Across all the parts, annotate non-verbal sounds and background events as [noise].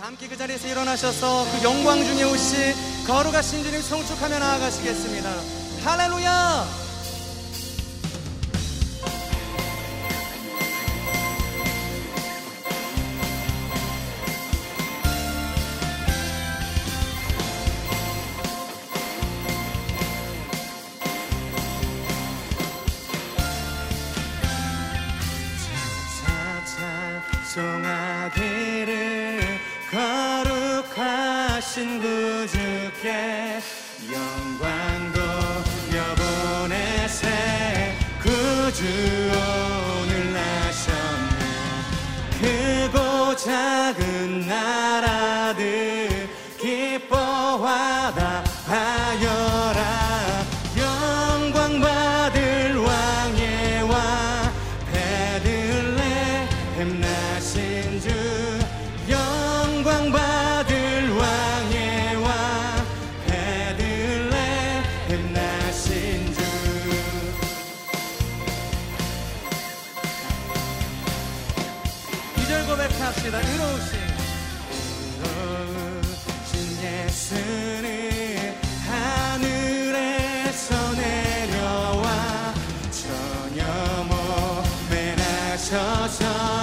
다 함께 그 자리에서 일어나셔서 그 영광 중에 오시 거룩하신 주님 성축하며 나아가시겠습니다. 할렐루야! 찾아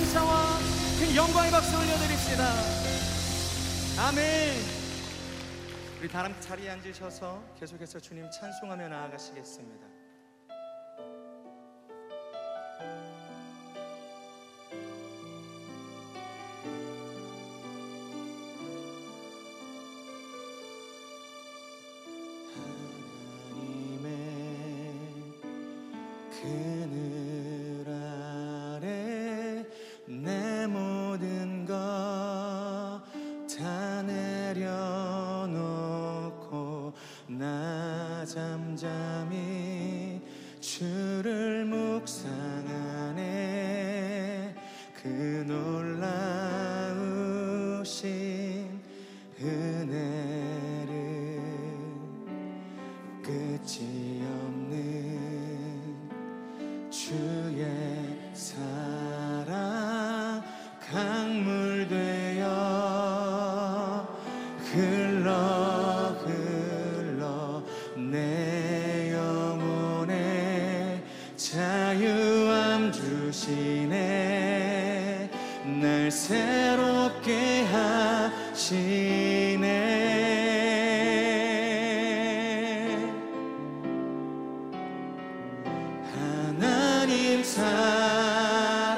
감사와 그 영광의 박수 올려드립시다. 아멘. 우리 다람 자리에 앉으셔서 계속해서 주님 찬송하며 나아가시겠습니다. 사랑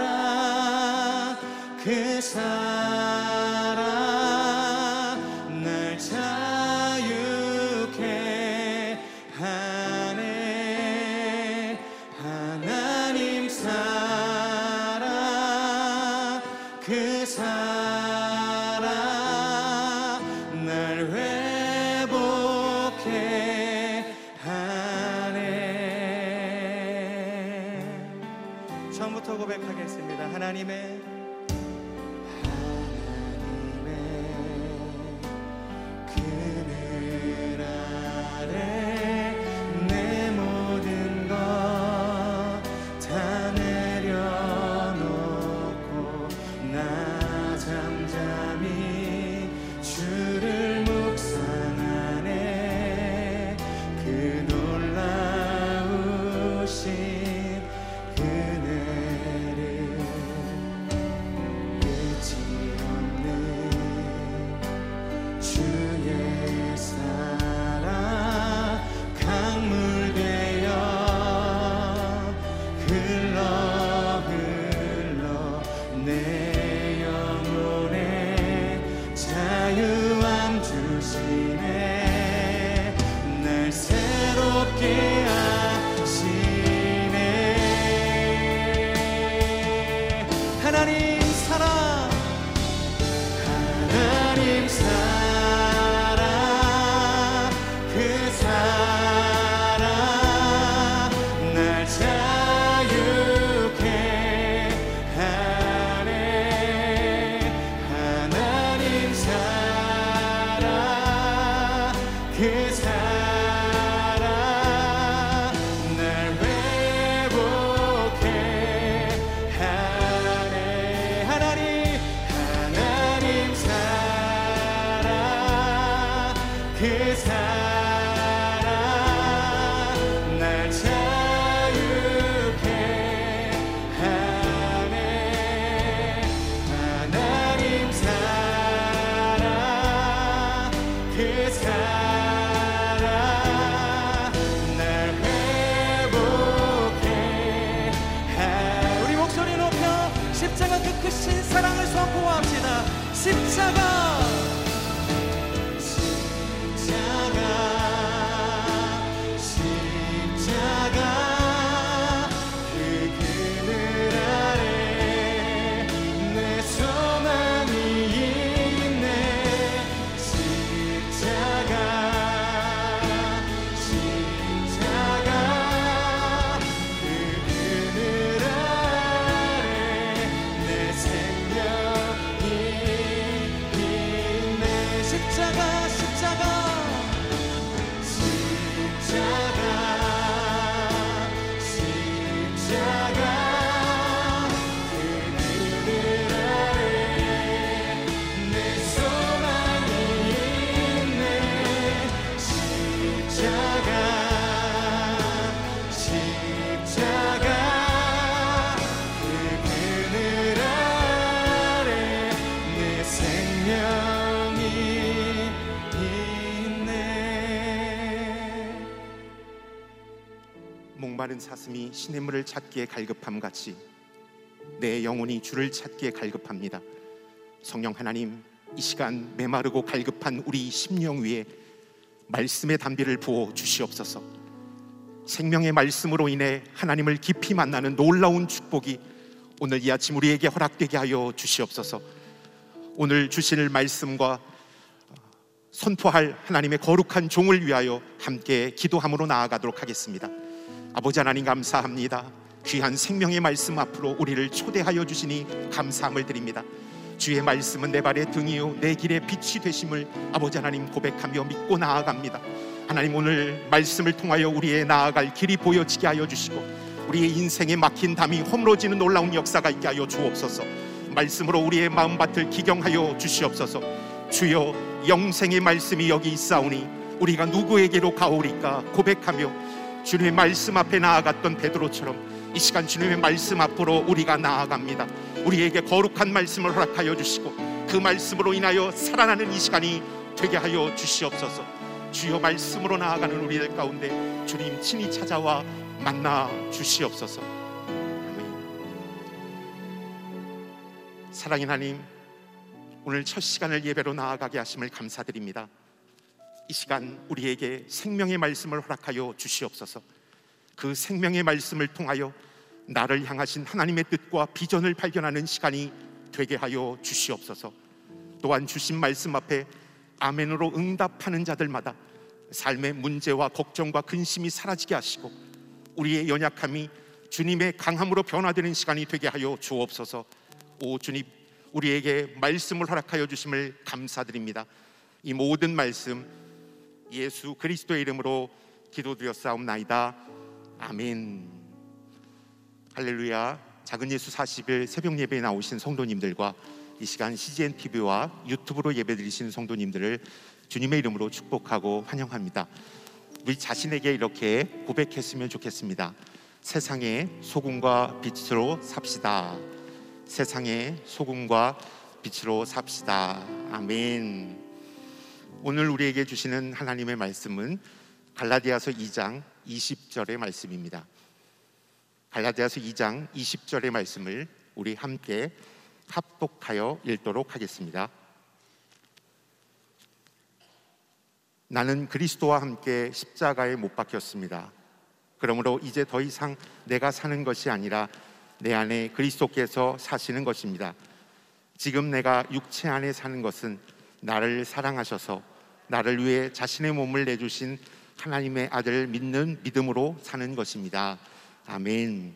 그 사랑. 하나 목마른 사슴이 시냇물을 찾기에 갈급함 같이 내 영혼이 주를 찾기에 갈급합니다. 성령 하나님, 이 시간 메마르고 갈급한 우리 심령 위에 말씀의 담비를 부어 주시옵소서. 생명의 말씀으로 인해 하나님을 깊이 만나는 놀라운 축복이 오늘 이 아침 우리에게 허락되게 하여 주시옵소서. 오늘 주실 말씀과 선포할 하나님의 거룩한 종을 위하여 함께 기도함으로 나아가도록 하겠습니다. 아버지 하나님 감사합니다. 귀한 생명의 말씀 앞으로 우리를 초대하여 주시니 감사함을 드립니다. 주의 말씀은 내 발의 등이요 내 길의 빛이 되심을 아버지 하나님 고백하며 믿고 나아갑니다. 하나님 오늘 말씀을 통하여 우리의 나아갈 길이 보여지게 하여 주시고 우리의 인생에 막힌 담이 허물어지는 놀라운 역사가 있게 하여 주옵소서. 말씀으로 우리의 마음밭을 기경하여 주시옵소서. 주여 영생의 말씀이 여기 있사오니 우리가 누구에게로 가오리까 고백하며 주님의 말씀 앞에 나아갔던 베드로처럼 이 시간 주님의 말씀 앞으로 우리가 나아갑니다. 우리에게 거룩한 말씀을 허락하여 주시고 그 말씀으로 인하여 살아나는 이 시간이 되게 하여 주시옵소서. 주여 말씀으로 나아가는 우리들 가운데 주님 친히 찾아와 만나 주시옵소서. 아멘. 사랑의 하나님, 오늘 첫 시간을 예배로 나아가게 하심을 감사드립니다. 이 시간 우리에게 생명의 말씀을 허락하여 주시옵소서. 그 생명의 말씀을 통하여 나를 향하신 하나님의 뜻과 비전을 발견하는 시간이 되게 하여 주시옵소서. 또한 주신 말씀 앞에 아멘으로 응답하는 자들마다 삶의 문제와 걱정과 근심이 사라지게 하시고 우리의 연약함이 주님의 강함으로 변화되는 시간이 되게 하여 주옵소서. 오 주님, 우리에게 말씀을 허락하여 주심을 감사드립니다. 이 모든 말씀 예수 그리스도의 이름으로 기도드렸사옵나이다. 아멘. 할렐루야. 작은 예수 40일 새벽 예배에 나오신 성도님들과 이 시간 CGN TV와 유튜브로 예배드리신 성도님들을 주님의 이름으로 축복하고 환영합니다. 우리 자신에게 이렇게 고백했으면 좋겠습니다. 세상의 소금과 빛으로 삽시다. 세상의 소금과 빛으로 삽시다. 아멘. 오늘 우리에게 주시는 하나님의 말씀은 갈라디아서 2장 20절의 말씀입니다. 갈라디아서 2장 20절의 말씀을 우리 함께 합독하여 읽도록 하겠습니다. 나는 그리스도와 함께 십자가에 못 박혔습니다. 그러므로 이제 더 이상 내가 사는 것이 아니라 내 안에 그리스도께서 사시는 것입니다. 지금 내가 육체 안에 사는 것은 나를 사랑하셔서 나를 위해 자신의 몸을 내주신 하나님의 아들을 믿는 믿음으로 사는 것입니다. 아멘.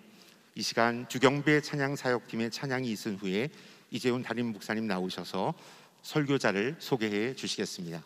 이 시간 주경배 찬양 사역팀의 찬양이 있은 후에 이재훈 담임 목사님 나오셔서 설교자를 소개해 주시겠습니다.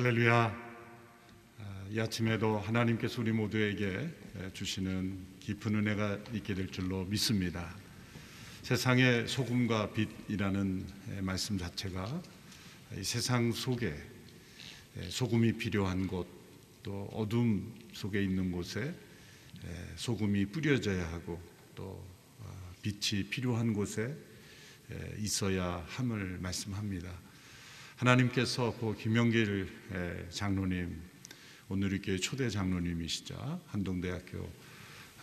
할렐루야. 아, 이 아침에도 하나님께서 우리 모두에게 주시는 깊은 은혜가 있게 될 줄로 믿습니다. 세상의 소금과 빛이라는 말씀 자체가 이 세상 속에 소금이 필요한 곳, 또 어둠 속에 있는 곳에 소금이 뿌려져야 하고 또 어, 빛이 필요한 곳에 있어야 함을 말씀합니다. 하나님께서 그 김영길 장로님 오늘 이렇게 초대 장로님이시자 한동대학교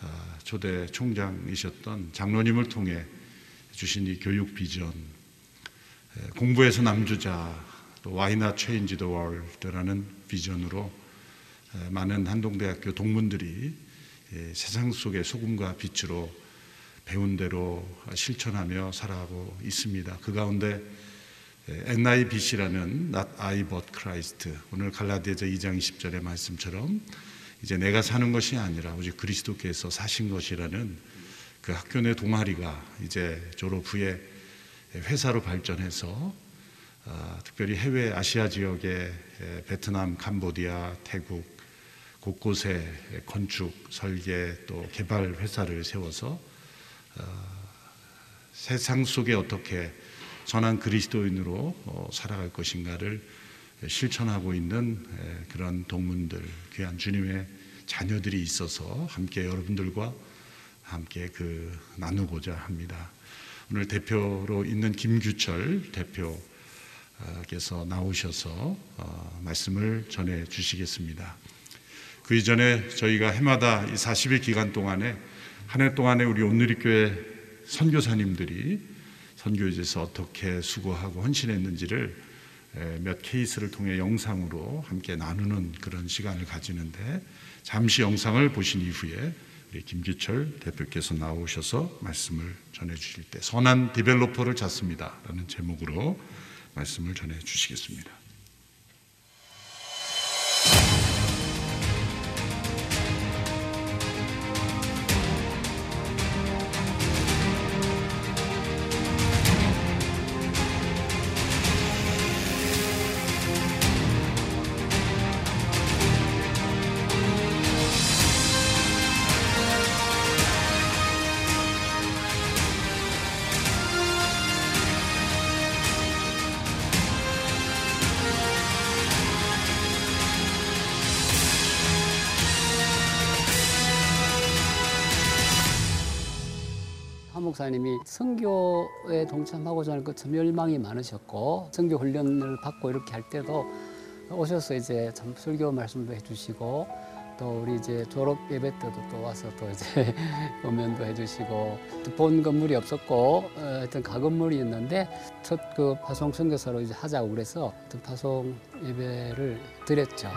아, 초대 총장이셨던 장로님을 통해 주신 이 교육 비전 공부에서 남주자 또 와이나 체인지 더 월드라는 비전으로 많은 한동대학교 동문들이 세상 속의 소금과 빛으로 배운 대로 실천하며 살아가고 있습니다. 그 가운데 NIBC라는 Not I but Christ. 오늘 갈라디아서 2장 20절의 말씀처럼 이제 내가 사는 것이 아니라 오직 그리스도께서 사신 것이라는 그 학교 내 동아리가 이제 졸업 후에 회사로 발전해서 어, 특별히 해외 아시아 지역의 베트남, 캄보디아, 태국 곳곳에 건축, 설계 또 개발 회사를 세워서 어, 세상 속에 어떻게 선한 그리스도인으로 어, 살아갈 것인가를 실천하고 있는 그런 동문들, 귀한 주님의 자녀들이 있어서 함께 여러분들과 함께 그 나누고자 합니다. 오늘 대표로 있는 김규철 대표께서 나오셔서 어, 말씀을 전해 주시겠습니다. 그 이전에 저희가 해마다 이 40일 기간 동안에 한 해 동안에 우리 온누리교회 선교사님들이 선교지에서 어떻게 수고하고 헌신했는지를 몇 케이스를 통해 영상으로 함께 나누는 그런 시간을 가지는데 잠시 영상을 보신 이후에 김기철 대표께서 나오셔서 말씀을 전해 주실 때 선한 디벨로퍼를 찾습니다라는 제목으로 말씀을 전해 주시겠습니다. 목사님이 선교에 동참하고자 하는 그참 열망이 많으셨고 선교 훈련을 받고 이렇게 할 때도 오셔서 이제 참 설교 말씀도 해주시고 또 우리 이제 졸업 예배 때도 또 와서 또 이제 [laughs] 음면도 해주시고 본 건물이 없었고 어, 하여튼 가건물이 있는데 첫 그 파송 선교사로 이제 하자고 그래서 파송 예배를 드렸죠.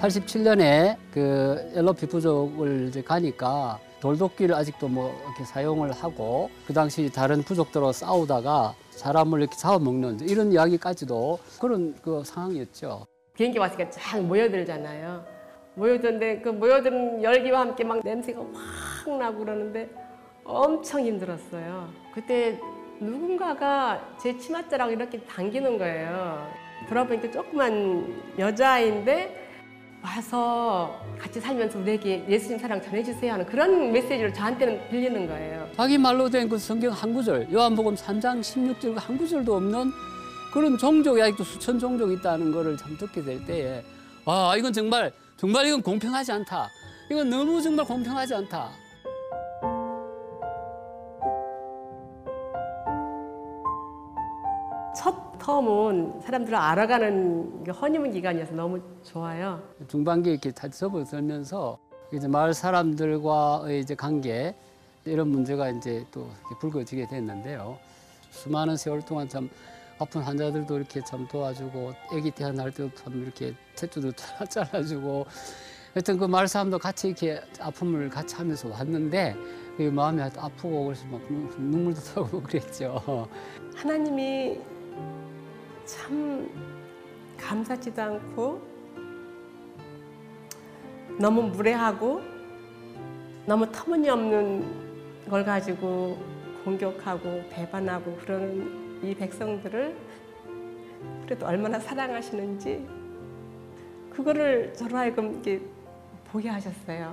87년에 그 엘로피 부족을 이제 가니까 돌도끼를 아직도 뭐 이렇게 사용을 하고 그 당시 다른 부족들과 싸우다가 사람을 이렇게 잡아먹는 이런 이야기까지도 그런 그 상황이었죠. 비행기 왔으니까 쫙 모여들잖아요. 모여드는데 그 모여드는 열기와 함께 막 냄새가 확 나고 그러는데 엄청 힘들었어요. 그때 누군가가 제 치맛자락 이렇게 당기는 거예요. 돌아보니까 조그만 여자아이인데 와서 같이 살면서 우리에게 예수님 사랑 전해주세요 하는 그런 메시지를 저한테는 들리는 거예요. 자기 말로 된 그 성경 한 구절, 요한복음 3장 16절 한 구절도 없는 그런 종족이 아직도 수천 종족이 있다는 것을 참 듣게 될 때에 와 이건 정말 정말 이건 공평하지 않다. 이건 너무 정말 공평하지 않다. 첫 텀은 사람들을 알아가는 허니문 기간이어서 너무 좋아요. 중반기에 이렇게 다 접어들면서 이제 마을 사람들과의 이제 관계 이런 문제가 이제 또 불거지게 됐는데요. 수많은 세월 동안 참 아픈 환자들도 이렇게 참 도와주고 아기 태어날 때도 참 이렇게 탯줄도 [laughs] 잘라주고 하여튼 그 마을 사람도 같이 이렇게 아픔을 같이 하면서 왔는데 그 마음이 아프고 그래서 막 눈물도 [laughs] 나고 그랬죠. 하나님이 참 감사치도 않고 너무 무례하고 너무 터무니없는 걸 가지고 공격하고 배반하고 그러는 이 백성들을 그래도 얼마나 사랑하시는지 그거를 저로 하여금 이렇게 보게 하셨어요.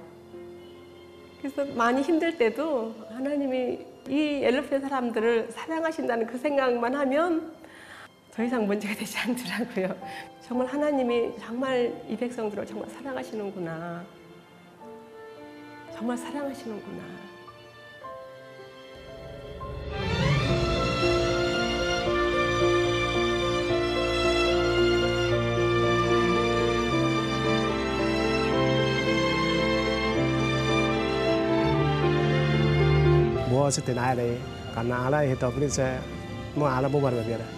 그래서 많이 힘들 때도 하나님이 이 엘르페 사람들을 사랑하신다는 그 생각만 하면 더 이상 문제가 되지 않더라고요. 정말 하나님이 정말 이 백성들을 정말 사랑하시는구나. 정말 사랑하시는구나. 무엇을 때 나래, 가나라 했다 그래서 뭐 알아보면 되잖아.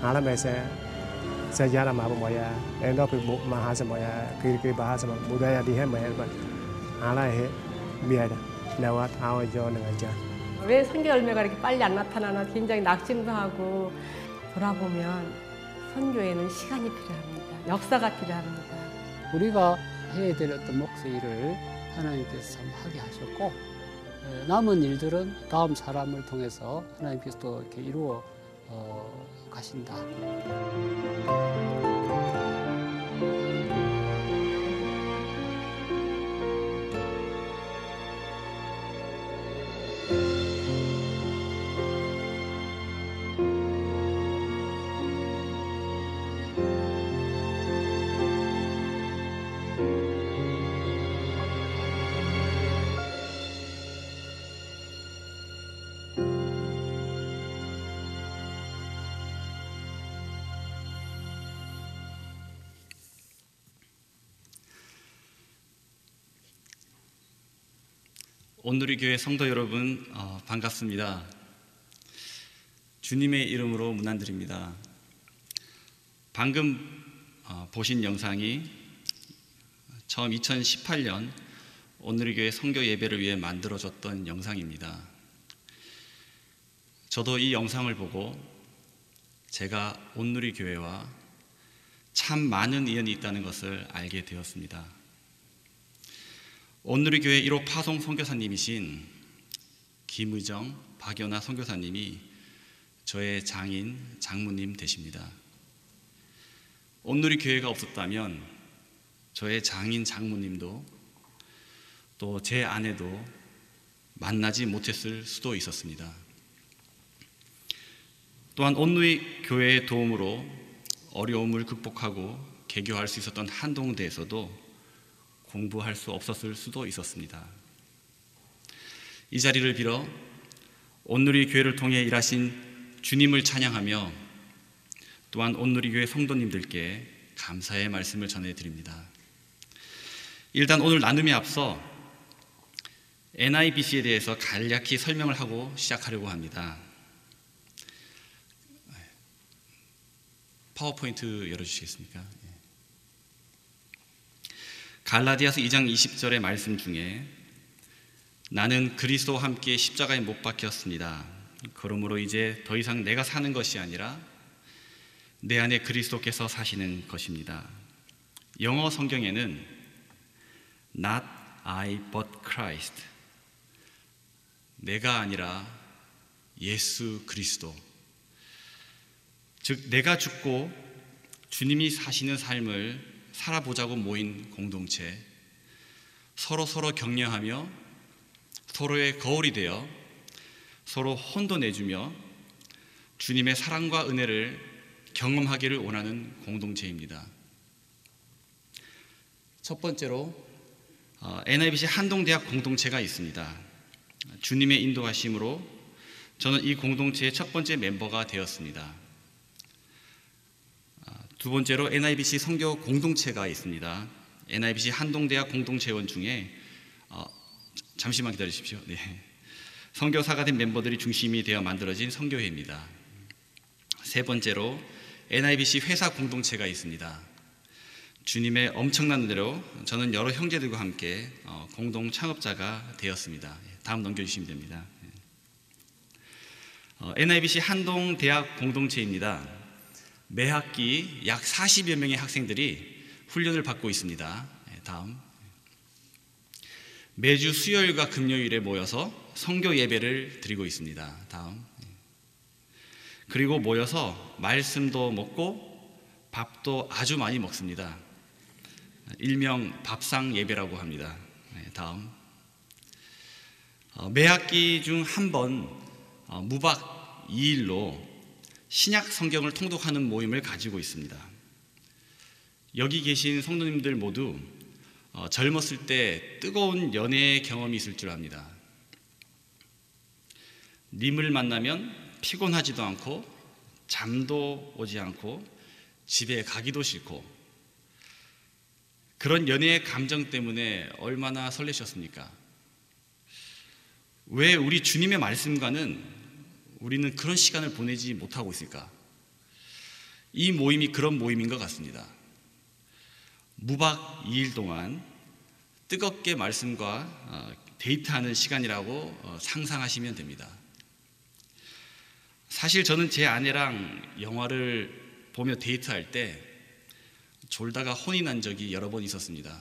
하나님에서 세자라 마부모야. 엔도피 마하스모야. 그리그리 바하스모 무다야 디해 마엘바 알아해. 미야다 나와 타워죠 능하자. 왜 성계 열매가 이렇게 빨리 안 나타나나 굉장히 낙심도 하고 돌아보면 선교에는 시간이 필요합니다. 역사가 필요합니다. 우리가 해야 될 어떤 목수 일을 하나님께서 하게 하셨고 예, 남은 일들은 다음 사람을 통해서 하나님께서 또 이렇게 이루어 어, 가신다. 온누리 교회 성도 여러분 어, 반갑습니다. 주님의 이름으로 문안드립니다. 방금 어, 보신 영상이 처음 2018년 온누리 교회 성교 예배를 위해 만들어졌던 영상입니다. 저도 이 영상을 보고 제가 온누리 교회와 참 많은 인연이 있다는 것을 알게 되었습니다. 온누리 교회 1호 파송 선교사님이신 김의정, 박연아 선교사님이 저의 장인, 장모님 되십니다. 온누리 교회가 없었다면 저의 장인, 장모님도 또 제 아내도 만나지 못했을 수도 있었습니다. 또한 온누리 교회의 도움으로 어려움을 극복하고 개교할 수 있었던 한동대에서도 공부할 수 없었을 수도 있었습니다. 이 자리를 빌어 온누리 교회를 통해 일하신 주님을 찬양하며 또한 온누리 교회 성도님들께 감사의 말씀을 전해 드립니다. 일단 오늘 나눔에 앞서 NIBC에 대해서 간략히 설명을 하고 시작하려고 합니다. 파워포인트 열어주시겠습니까? 갈라디아서 2장 20절의 말씀 중에 나는 그리스도와 함께 십자가에 못 박혔습니다. 그러므로 이제 더 이상 내가 사는 것이 아니라 내 안에 그리스도께서 사시는 것입니다. 영어 성경에는 not I but Christ 내가 아니라 예수 그리스도 즉 내가 죽고 주님이 사시는 삶을 살아보자고 모인 공동체, 서로 서로 격려하며 서로의 거울이 되어 서로 혼도 내주며 주님의 사랑과 은혜를 경험하기를 원하는 공동체입니다. 첫 번째로 어, NIBC 한동대학 공동체가 있습니다. 주님의 인도하심으로 저는 이 공동체의 첫 번째 멤버가 되었습니다. 두 번째로 NIBC 성교 공동체가 있습니다. NIBC 한동대학 공동체원 중에 어, 잠시만 기다려 주십시오. 네. 성교사가 된 멤버들이 중심이 되어 만들어진 성교회입니다. 세 번째로 NIBC 회사 공동체가 있습니다. 주님의 엄청난 은혜로 저는 여러 형제들과 함께 어, 공동 창업자가 되었습니다. 다음 넘겨주시면 됩니다. 어, NIBC 한동 대학 공동체입니다. 매 학기 약 40여 명의 학생들이 훈련을 받고 있습니다. 네, 다음. 매주 수요일과 금요일에 모여서 성교 예배를 드리고 있습니다. 다음. 그리고 모여서 말씀도 먹고 밥도 아주 많이 먹습니다. 일명 밥상 예배라고 합니다. 네, 다음. 어, 매 학기 중 한번 어, 무박 2일로 신약 성경을 통독하는 모임을 가지고 있습니다. 여기 계신 성도님들 모두 어, 젊었을 때 뜨거운 연애의 경험이 있을 줄 압니다. 님을 만나면 피곤하지도 않고 잠도 오지 않고 집에 가기도 싫고 그런 연애의 감정 때문에 얼마나 설레셨습니까? 왜 우리 주님의 말씀과는 우리는 그런 시간을 보내지 못하고 있을까? 이 모임이 그런 모임인 것 같습니다. 무박 2일 동안 뜨겁게 말씀과 어, 데이트하는 시간이라고 어, 상상하시면 됩니다. 사실 저는 제 아내랑 영화를 보며 데이트할 때 졸다가 혼이 난 적이 여러 번 있었습니다.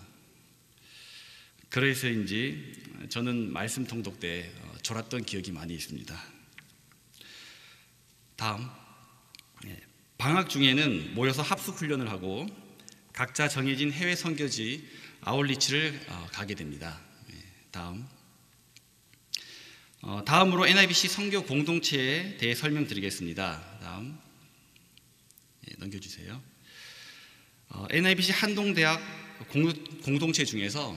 그래서인지 저는 말씀 통독 때 어, 졸았던 기억이 많이 있습니다. 다음 예, 방학 중에는 모여서 합숙 훈련을 하고 각자 정해진 해외 선교지 아울리치를 어, 가게 됩니다. 예, 다음 어, 다음으로 NIBC 선교 공동체에 대해 설명드리겠습니다. 다음 예, 넘겨주세요. 어, NIBC 한동대학 공, 공동체 중에서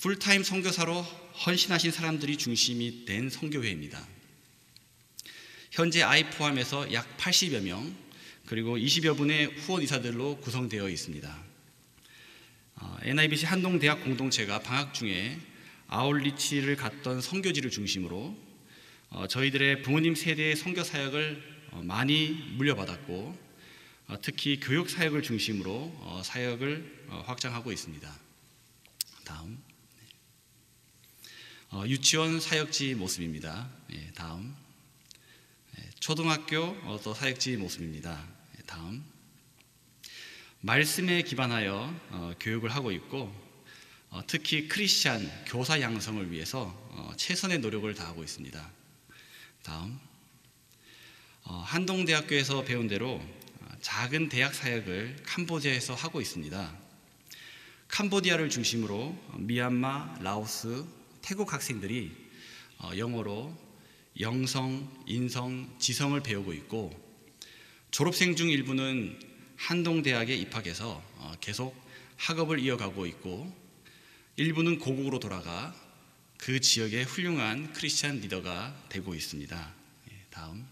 풀타임 선교사로 헌신하신 사람들이 중심이 된 선교회입니다. 현재 아이 포함해서 약 80여 명 그리고 20여 분의 후원 이사들로 구성되어 있습니다. 어, NIBC 한동대학 공동체가 방학 중에 아울리치를 갔던 선교지를 중심으로 어, 저희들의 부모님 세대의 선교 사역을 어, 많이 물려받았고 어, 특히 교육 사역을 중심으로 어, 사역을 어, 확장하고 있습니다. 다음 어, 유치원 사역지 모습입니다. 예, 다음 예, 초등학교 어, 또 사역지 모습입니다. 예, 다음 말씀에 기반하여 어, 교육을 하고 있고 어, 특히 크리스찬 교사 양성을 위해서 어, 최선의 노력을 다하고 있습니다. 다음 어, 한동대학교에서 배운 대로 어, 작은 대학 사역을 캄보디아에서 하고 있습니다. 캄보디아를 중심으로 미얀마, 라오스, 태국 학생들이 어, 영어로 영성, 인성, 지성을 배우고 있고 졸업생 중 일부는 한동대학에 입학해서 어, 계속 학업을 이어가고 있고 일부는 고국으로 돌아가 그 지역의 훌륭한 크리스찬 리더가 되고 있습니다. 예, 다음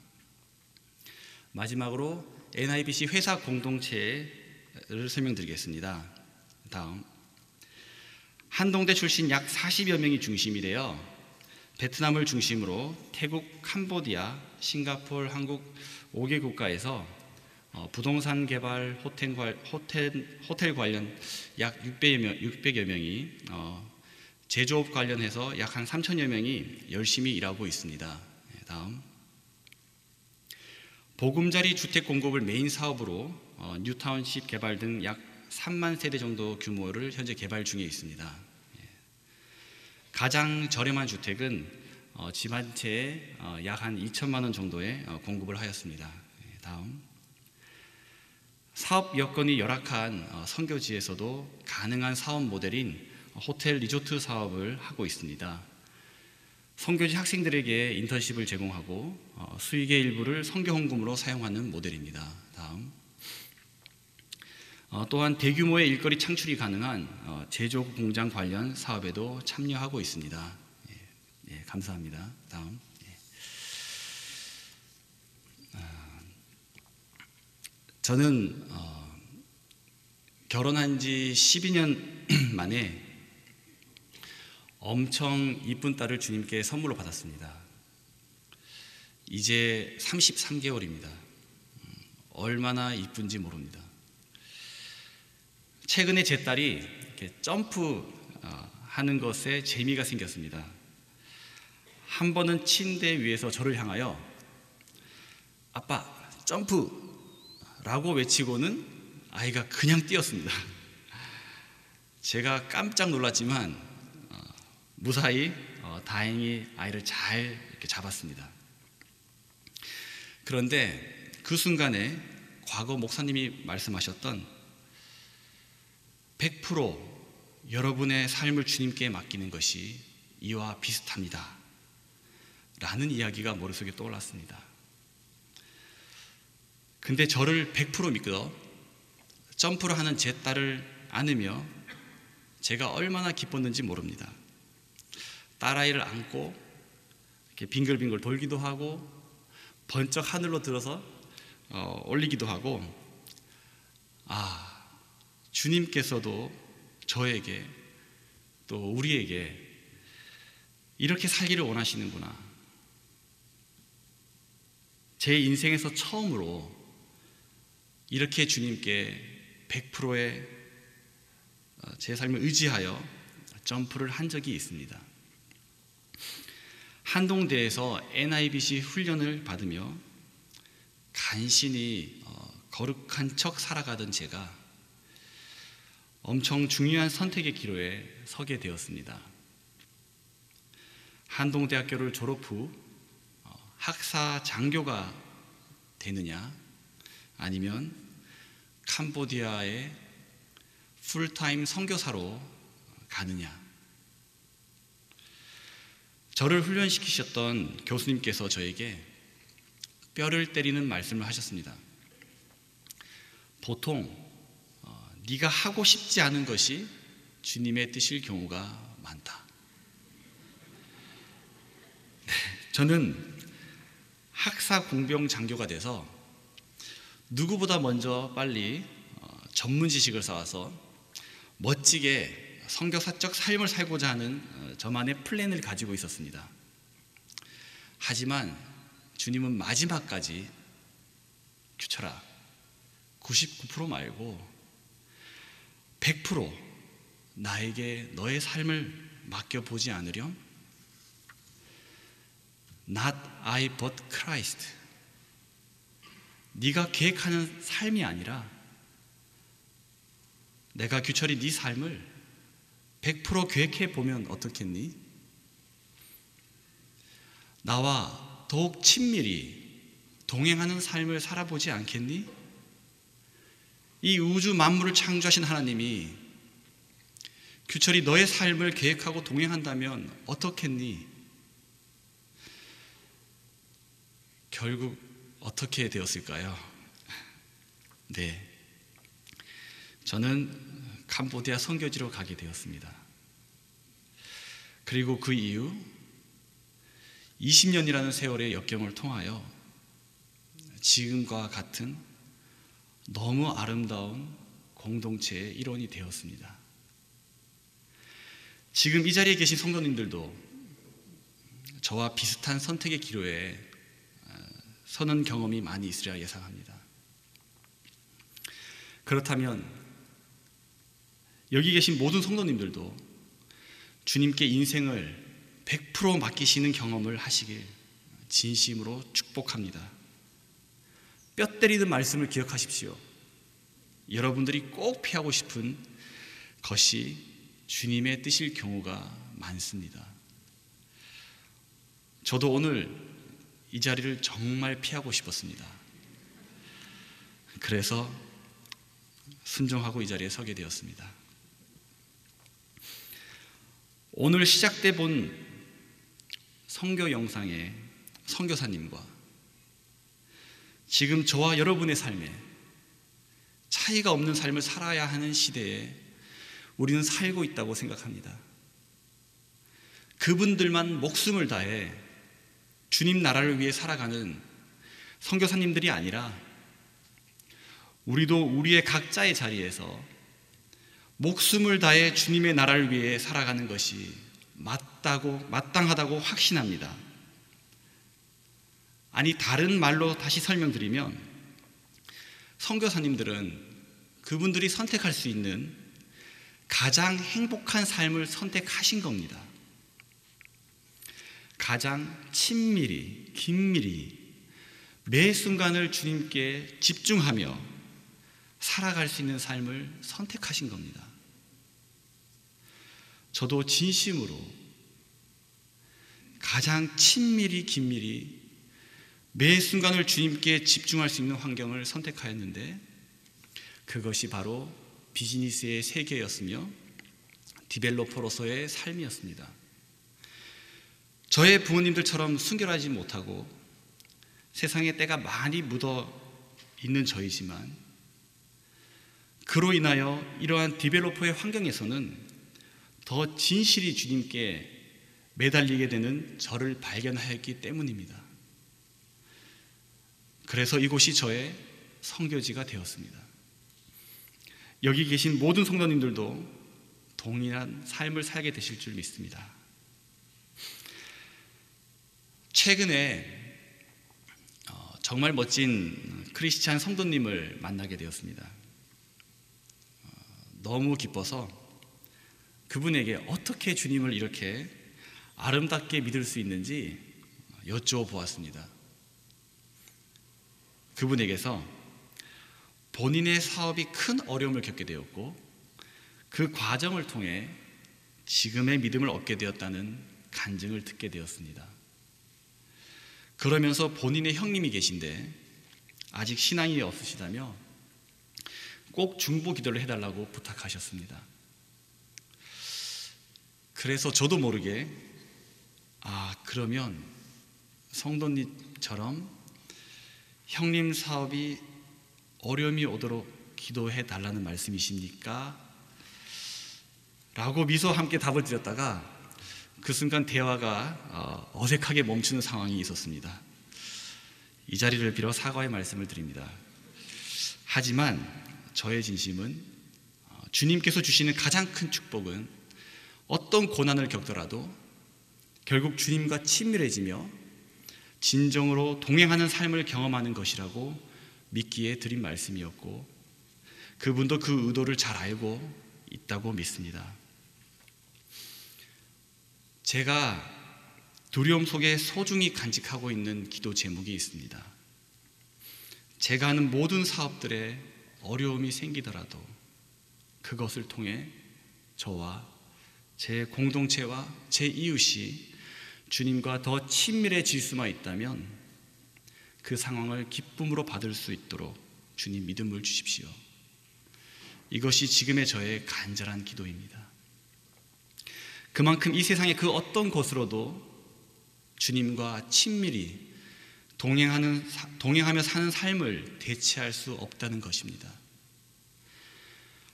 마지막으로 NIBC 회사 공동체를 설명드리겠습니다. 다음 한동대 출신 약 40여 명이 중심이 되어 베트남을 중심으로 태국, 캄보디아, 싱가폴, 한국 5개 국가에서 어, 부동산 개발, 호텔, 관- 호텔, 호텔 관련 약 600여, 명, 600여 명이 어, 제조업 관련해서 약 한 3천여 명이 열심히 일하고 있습니다. 네, 다음 보금자리 주택 공급을 메인 사업으로 어, 뉴타운십 개발 등 약 3만 세대 정도 규모를 현재 개발 중에 있습니다. 예. 가장 저렴한 주택은 어, 집한 채에 어, 약한 2천만 원 정도의 어, 공급을 하였습니다. 예, 다음 사업 여건이 열악한 어, 선교지에서도 가능한 사업 모델인 호텔 리조트 사업을 하고 있습니다. 선교지 학생들에게 인턴십을 제공하고 어, 수익의 일부를 선교 헌금으로 사용하는 모델입니다. 다음 어, 또한 대규모의 일거리 창출이 가능한 어, 제조 공장 관련 사업에도 참여하고 있습니다. 예, 예, 감사합니다. 다음 예. 아, 저는 어, 결혼한 지 12년 [clears throat] 만에 엄청 이쁜 딸을 주님께 선물로 받았습니다. 이제 33개월입니다. 얼마나 이쁜지 모릅니다. 최근에 제 딸이 점프 어, 하는 것에 재미가 생겼습니다. 한 번은 침대 위에서 저를 향하여 아빠 점프라고 외치고는 아이가 그냥 뛰었습니다. [laughs] 제가 깜짝 놀랐지만 어, 무사히 어, 어, 다행히 아이를 잘 이렇게 잡았습니다. 그런데 그 순간에 과거 목사님이 말씀하셨던 100% 여러분의 삶을 주님께 맡기는 것이 이와 비슷합니다. 라는 이야기가 머릿속에 떠올랐습니다. 근데 저를 100% 믿고 점프를 하는 제 딸을 안으며 제가 얼마나 기뻤는지 모릅니다. 딸아이를 안고 이렇게 빙글빙글 돌기도 하고 번쩍 하늘로 들어서 어, 올리기도 하고 아 주님께서도 저에게 또 우리에게 이렇게 살기를 원하시는구나. 제 인생에서 처음으로 이렇게 주님께 100%의 어, 제 삶을 의지하여 점프를 한 적이 있습니다. 한동대에서 NIBC 훈련을 받으며 간신히 어, 거룩한 척 살아가던 제가 엄청 중요한 선택의 기로에 서게 되었습니다. 한동대학교를 졸업 후 어, 학사 장교가 되느냐 아니면 캄보디아의 풀타임 선교사로 가느냐 저를 훈련시키셨던 교수님께서 저에게 뼈를 때리는 말씀을 하셨습니다. 보통 어, 네가 하고 싶지 않은 것이 주님의 뜻일 경우가 많다. 네, 저는 학사 공병 장교가 돼서 누구보다 먼저 빨리 어, 전문 지식을 쌓아서 멋지게 성교사적 삶을 살고자 하는 어, 저만의 플랜을 가지고 있었습니다. 하지만 주님은 마지막까지 규철아 99% 말고 100% 나에게 너의 삶을 맡겨보지 않으렴? Not I but Christ. 네가 계획하는 삶이 아니라 내가 규철이 네 삶을 100% 계획해 보면 어떻겠니? 나와 더욱 친밀히 동행하는 삶을 살아보지 않겠니? 이 우주 만물을 창조하신 하나님이 규철이 너의 삶을 계획하고 동행한다면 어떻겠니? 결국 어떻게 되었을까요? 네. 저는 캄보디아 선교지로 가게 되었습니다. 그리고 그 이후 20년이라는 세월의 역경을 통하여 지금과 같은 너무 아름다운 공동체의 일원이 되었습니다. 지금 이 자리에 계신 성도님들도 저와 비슷한 선택의 기로에 서는 경험이 많이 있으리라 예상합니다. 그렇다면 여기 계신 모든 성도님들도 주님께 인생을 100% 맡기시는 경험을 하시길 진심으로 축복합니다. 뼈 때리는 말씀을 기억하십시오. 여러분들이 꼭 피하고 싶은 것이 주님의 뜻일 경우가 많습니다. 저도 오늘 이 자리를 정말 피하고 싶었습니다. 그래서 순종하고 이 자리에 서게 되었습니다. 오늘 시작돼 본 성교 영상의 성교사님과 지금 저와 여러분의 삶에 차이가 없는 삶을 살아야 하는 시대에 우리는 살고 있다고 생각합니다. 그분들만 목숨을 다해 주님 나라를 위해 살아가는 선교사님들이 아니라 우리도 우리의 각자의 자리에서 목숨을 다해 주님의 나라를 위해 살아가는 것이 맞다고 마땅하다고 확신합니다. 아니 다른 말로 다시 설명드리면 선교사님들은 그분들이 선택할 수 있는 가장 행복한 삶을 선택하신 겁니다. 가장 친밀히, 긴밀히 매 순간을 주님께 집중하며 살아갈 수 있는 삶을 선택하신 겁니다. 저도 진심으로 가장 친밀히 긴밀히 매 순간을 주님께 집중할 수 있는 환경을 선택하였는데 그것이 바로 비즈니스의 세계였으며 디벨로퍼로서의 삶이었습니다. 저의 부모님들처럼 순결하지 못하고 세상에 때가 많이 묻어 있는 저이지만 그로 인하여 이러한 디벨로퍼의 환경에서는 더 진실히 주님께 매달리게 되는 저를 발견하였기 때문입니다. 그래서 이곳이 저의 성교지가 되었습니다. 여기 계신 모든 성도님들도 동일한 삶을 살게 되실 줄 믿습니다. 최근에 어, 정말 멋진 크리스찬 성도님을 만나게 되었습니다. 어, 너무 기뻐서 그분에게 어떻게 주님을 이렇게 아름답게 믿을 수 있는지 여쭤보았습니다. 그분에게서 본인의 사업이 큰 어려움을 겪게 되었고 그 과정을 통해 지금의 믿음을 얻게 되었다는 간증을 듣게 되었습니다. 그러면서 본인의 형님이 계신데 아직 신앙이 없으시다며 꼭 중보 기도를 해달라고 부탁하셨습니다. 그래서 저도 모르게 아 그러면 성도님처럼 형님 사업이 어려움이 오도록 기도해 달라는 말씀이십니까? 라고 미소와 함께 답을 드렸다가 그 순간 대화가 어, 어색하게 멈추는 상황이 있었습니다. 이 자리를 빌어 사과의 말씀을 드립니다. 하지만 저의 진심은 어, 주님께서 주시는 가장 큰 축복은 어떤 고난을 겪더라도 결국 주님과 친밀해지며 진정으로 동행하는 삶을 경험하는 것이라고 믿기에 드린 말씀이었고 그분도 그 의도를 잘 알고 있다고 믿습니다. 제가 두려움 속에 소중히 간직하고 있는 기도 제목이 있습니다. 제가 하는 모든 사업들에 어려움이 생기더라도 그것을 통해 저와 제 공동체와 제 이웃이 주님과 더 친밀해질 수만 있다면 그 상황을 기쁨으로 받을 수 있도록 주님 믿음을 주십시오. 이것이 지금의 저의 간절한 기도입니다. 그만큼 이 세상의 그 어떤 곳으로도 주님과 친밀히 동행하는, 동행하며 사는 삶을 대체할 수 없다는 것입니다.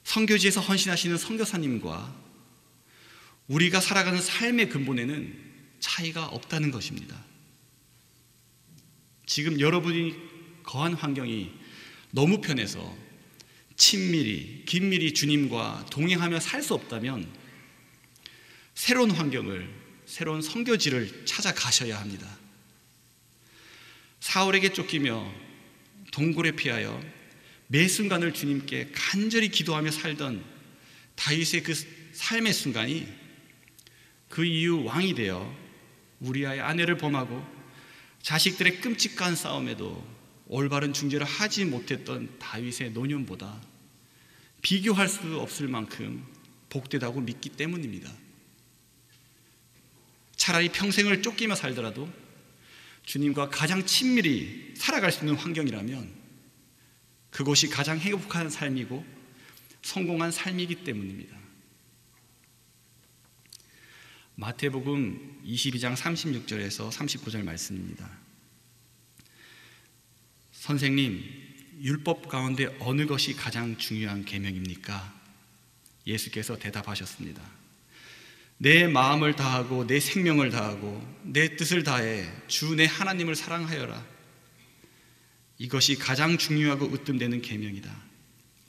성교지에서 헌신하시는 선교사님과 우리가 살아가는 삶의 근본에는 차이가 없다는 것입니다. 지금 여러분이 거한 환경이 너무 편해서 친밀히, 긴밀히 주님과 동행하며 살 수 없다면 새로운 환경을, 새로운 성교지를 찾아가셔야 합니다. 사울에게 쫓기며 동굴에 피하여 매 순간을 주님께 간절히 기도하며 살던 다윗의 그 삶의 순간이 그 이후 왕이 되어 우리아의 아내를 범하고 자식들의 끔찍한 싸움에도 올바른 중재를 하지 못했던 다윗의 노년보다 비교할 수 없을 만큼 복되다고 믿기 때문입니다. 차라리 평생을 쫓기며 살더라도 주님과 가장 친밀히 살아갈 수 있는 환경이라면 그것이 가장 행복한 삶이고 성공한 삶이기 때문입니다. 마태복음 22장 36절에서 39절 말씀입니다. 선생님, 율법 가운데 어느 것이 가장 중요한 계명입니까? 예수께서 대답하셨습니다. 내 마음을 다하고 내 생명을 다하고 내 뜻을 다해 주 내 하나님을 사랑하여라. 이것이 가장 중요하고 으뜸되는 계명이다.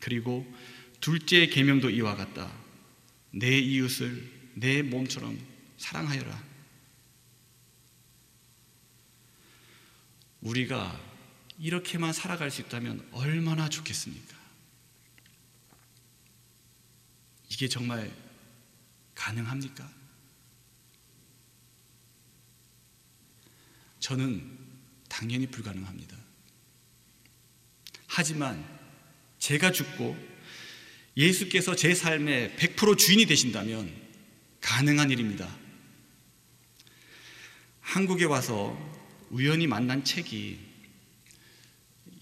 그리고 둘째 계명도 이와 같다. 내 이웃을 내 몸처럼 사랑하여라. 우리가 이렇게만 살아갈 수 있다면 얼마나 좋겠습니까? 이게 정말 가능합니까? 저는 당연히 불가능합니다. 하지만 제가 죽고 예수께서 제 삶의 100% 주인이 되신다면 가능한 일입니다. 한국에 와서 우연히 만난 책이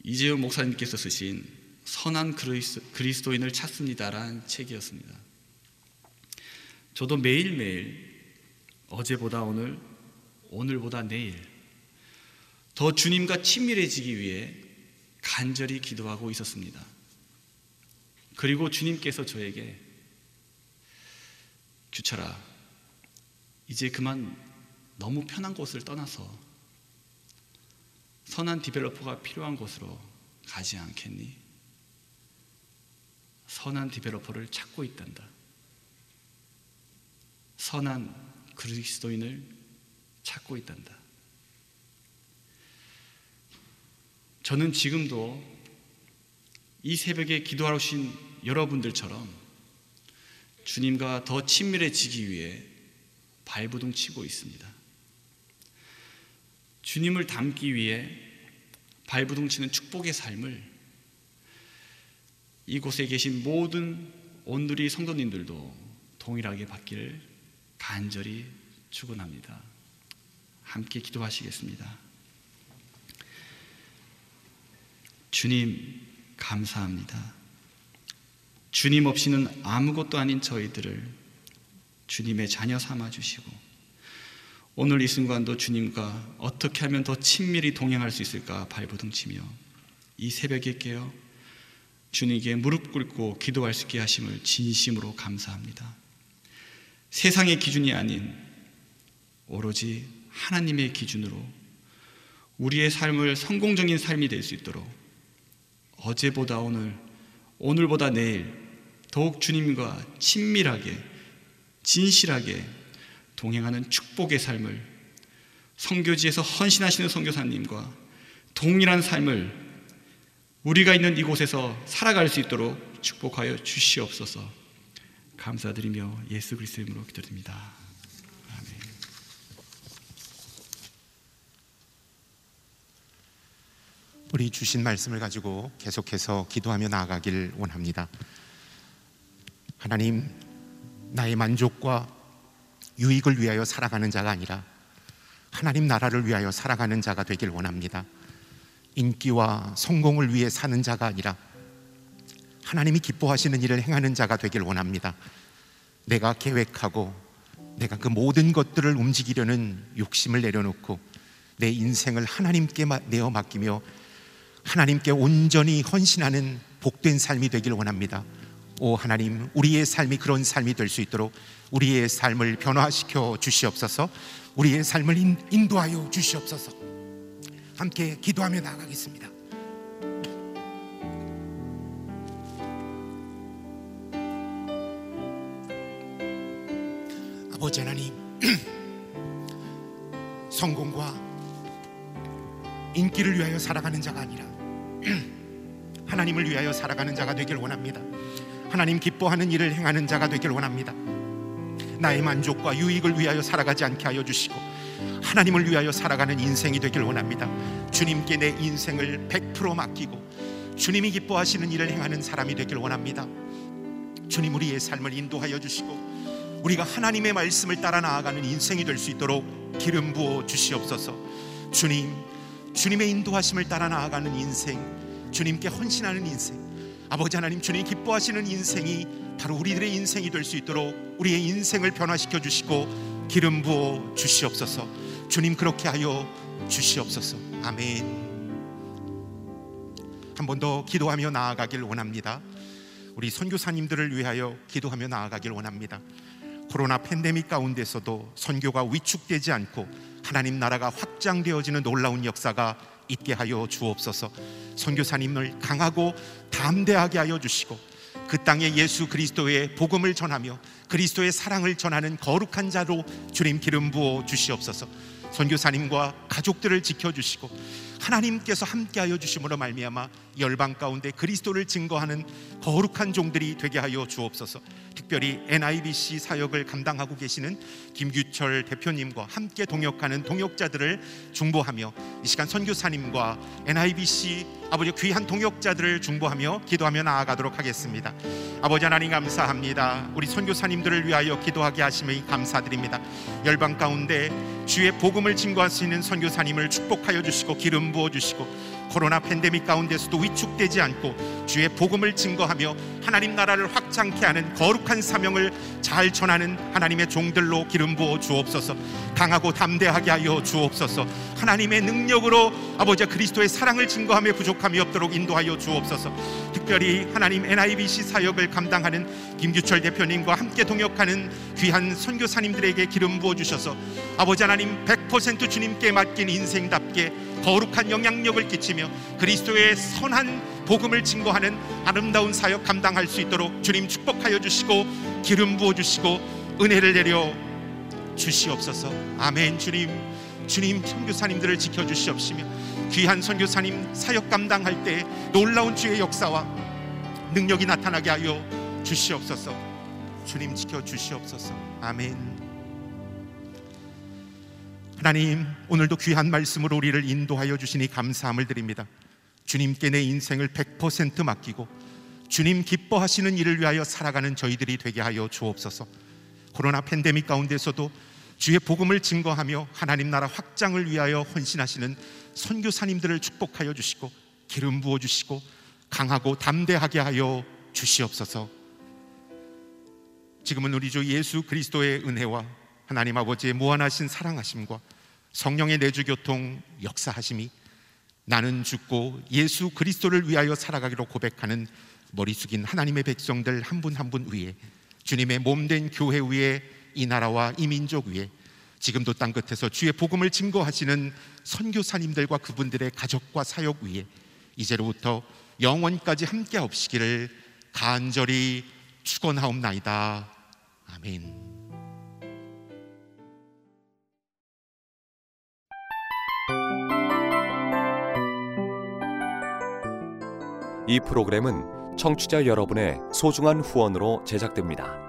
이재용 목사님께서 쓰신 선한 그리스- 그리스도인을 찾습니다라는 책이었습니다. 저도 매일매일 어제보다 오늘, 오늘보다 내일 더 주님과 친밀해지기 위해 간절히 기도하고 있었습니다. 그리고 주님께서 저에게 규철아, 이제 그만 너무 편한 곳을 떠나서 선한 developer가 필요한 곳으로 가지 않겠니? 선한 developer를 찾고 있단다. 선한 그리스도인을 찾고 있단다. 저는 지금도 이 새벽에 기도하러 오신 여러분들처럼 주님과 더 친밀해지기 위해 발부둥 치고 있습니다. 주님을 닮기 위해 발부둥 치는 축복의 삶을 이곳에 계신 모든 온누리 성도님들도 동일하게 받기를 간절히 축원합니다. 함께 기도하시겠습니다. 주님 감사합니다. 주님 없이는 아무것도 아닌 저희들을 주님의 자녀 삼아 주시고 오늘 이 순간도 주님과 어떻게 하면 더 친밀히 동행할 수 있을까 발버둥치며 이 새벽에 깨어 주님께 무릎 꿇고 기도할 수 있게 하심을 진심으로 감사합니다. 세상의 기준이 아닌 오로지 하나님의 기준으로 우리의 삶을 성공적인 삶이 될 수 있도록 어제보다 오늘, 오늘보다 내일 더욱 주님과 친밀하게, 진실하게 동행하는 축복의 삶을 성교지에서 헌신하시는 선교사님과 동일한 삶을 우리가 있는 이곳에서 살아갈 수 있도록 축복하여 주시옵소서. 감사드리며 예수 그리스도 이름으로 기도드립니다. 우리 주신 말씀을 가지고 계속해서 기도하며 나아가길 원합니다. 하나님, 나의 만족과 유익을 위하여 살아가는 자가 아니라 하나님 나라를 위하여 살아가는 자가 되길 원합니다. 인기와 성공을 위해 사는 자가 아니라 하나님이 기뻐하시는 일을 행하는 자가 되길 원합니다. 내가 계획하고 내가 그 모든 것들을 움직이려는 욕심을 내려놓고 내 인생을 하나님께 마- 내어 맡기며 하나님께 온전히 헌신하는 복된 삶이 되길 원합니다. 오 하나님, 우리의 삶이 그런 삶이 될 수 있도록 우리의 삶을 변화시켜 주시옵소서. 우리의 삶을 인, 인도하여 주시옵소서. 함께 기도하며 나아가겠습니다. 아버지 하나님, [clears throat] 성공과 인기를 위하여 살아가는 자가 아니라 [clears throat] 하나님을 위하여 살아가는 자가 되길 원합니다. 하나님 기뻐하는 일을 행하는 자가 되길 원합니다. 나의 만족과 유익을 위하여 살아가지 않게 하여 주시고 하나님을 위하여 살아가는 인생이 되길 원합니다. 주님께 내 인생을 100% 맡기고 주님이 기뻐하시는 일을 행하는 사람이 되길 원합니다. 주님 우리의 삶을 인도하여 주시고 우리가 하나님의 말씀을 따라 나아가는 인생이 될 수 있도록 기름 부어 주시옵소서. 주님, 주님의 인도하심을 따라 나아가는 인생, 주님께 헌신하는 인생, 아버지 하나님 주님 기뻐하시는 인생이 바로 우리들의 인생이 될 수 있도록 우리의 인생을 변화시켜 주시고 기름 부어 주시옵소서. 주님 그렇게 하여 주시옵소서. 아멘. 한 번 더 기도하며 나아가길 원합니다. 우리 선교사님들을 위하여 기도하며 나아가길 원합니다. 코로나 팬데믹 가운데서도 선교가 위축되지 않고 하나님 나라가 확장되어지는 놀라운 역사가 있게 하여 주옵소서. 선교사님을 강하고 담대하게 하여 주시고 그 땅에 예수 그리스도의 복음을 전하며 그리스도의 사랑을 전하는 거룩한 자로 주님 기름 부어 주시옵소서. 선교사님과 가족들을 지켜 주시고 하나님께서 함께하여 주심으로 말미암아 열방 가운데 그리스도를 증거하는 거룩한 종들이 되게 하여 주옵소서. 특별히 NIBC 사역을 감당하고 계시는 김규철 대표님과 함께 동역하는 동역자들을 중보하며 이 시간 선교사님과 NIBC 아버지 귀한 동역자들을 중보하며 기도하며 나아가도록 하겠습니다. 아버지 하나님 감사합니다. 우리 선교사님들을 위하여 기도하게 하심에 감사드립니다. 열방 가운데 주의 복음을 증거할 수 있는 선교사님을 축복하여 주시고 기름 부어 주시고 코로나 팬데믹 가운데서도 위축되지 않고 주의 복음을 증거하며 하나님 나라를 확장케 하는 거룩한 사명을 잘 전하는 하나님의 종들로 기름 부어 주옵소서 강하고 담대하게 하여 주옵소서 하나님의 능력으로 아버지 그리스도의 사랑을 증거하며 부족 함이 없도록 인도하여 주옵소서 특별히 하나님 NIBC 사역을 감당하는 김규철 대표님과 함께 동역하는 귀한 선교사님들에게 기름 부어 주셔서 아버지 하나님 100% 주님께 맡긴 인생답게 거룩한 영향력을 끼치며 그리스도의 선한 복음을 증거하는 아름다운 사역 감당할 수 있도록 주님 축복하여 주시고 기름 부어 주시고 은혜를 내려 주시옵소서. 아멘. 주님, 주님 선교사님들을 지켜 주시옵시며 귀한 선교사님 사역 감당할 때 놀라운 주의 역사와 능력이 나타나게 하여 주시옵소서. 주님 지켜 주시옵소서. 아멘. 하나님 오늘도 귀한 말씀으로 우리를 인도하여 주시니 감사함을 드립니다. 주님께 내 인생을 100% 맡기고 주님 기뻐하시는 일을 위하여 살아가는 저희들이 되게 하여 주옵소서. 코로나 팬데믹 가운데서도 주의 복음을 증거하며 하나님 나라 확장을 위하여 헌신하시는 선교사님들을 축복하여 주시고 기름 부어 주시고 강하고 담대하게 하여 주시옵소서. 지금은 우리 주 예수 그리스도의 은혜와 하나님 아버지의 무한하신 사랑하심과 성령의 내주 교통 역사하심이 나는 죽고 예수 그리스도를 위하여 살아가기로 고백하는 머리 숙인 하나님의 백성들 한 분 한 분 위에 주님의 몸 된 교회 위에 이 나라와 이 민족 위에 지금도 땅 끝에서 주의 복음을 증거하시는 선교사님들과 그분들의 가족과 사역 위에 이제로부터 영원까지 함께 없시기를 간절히 축원하옵나이다. 아멘. 이 프로그램은 청취자 여러분의 소중한 후원으로 제작됩니다.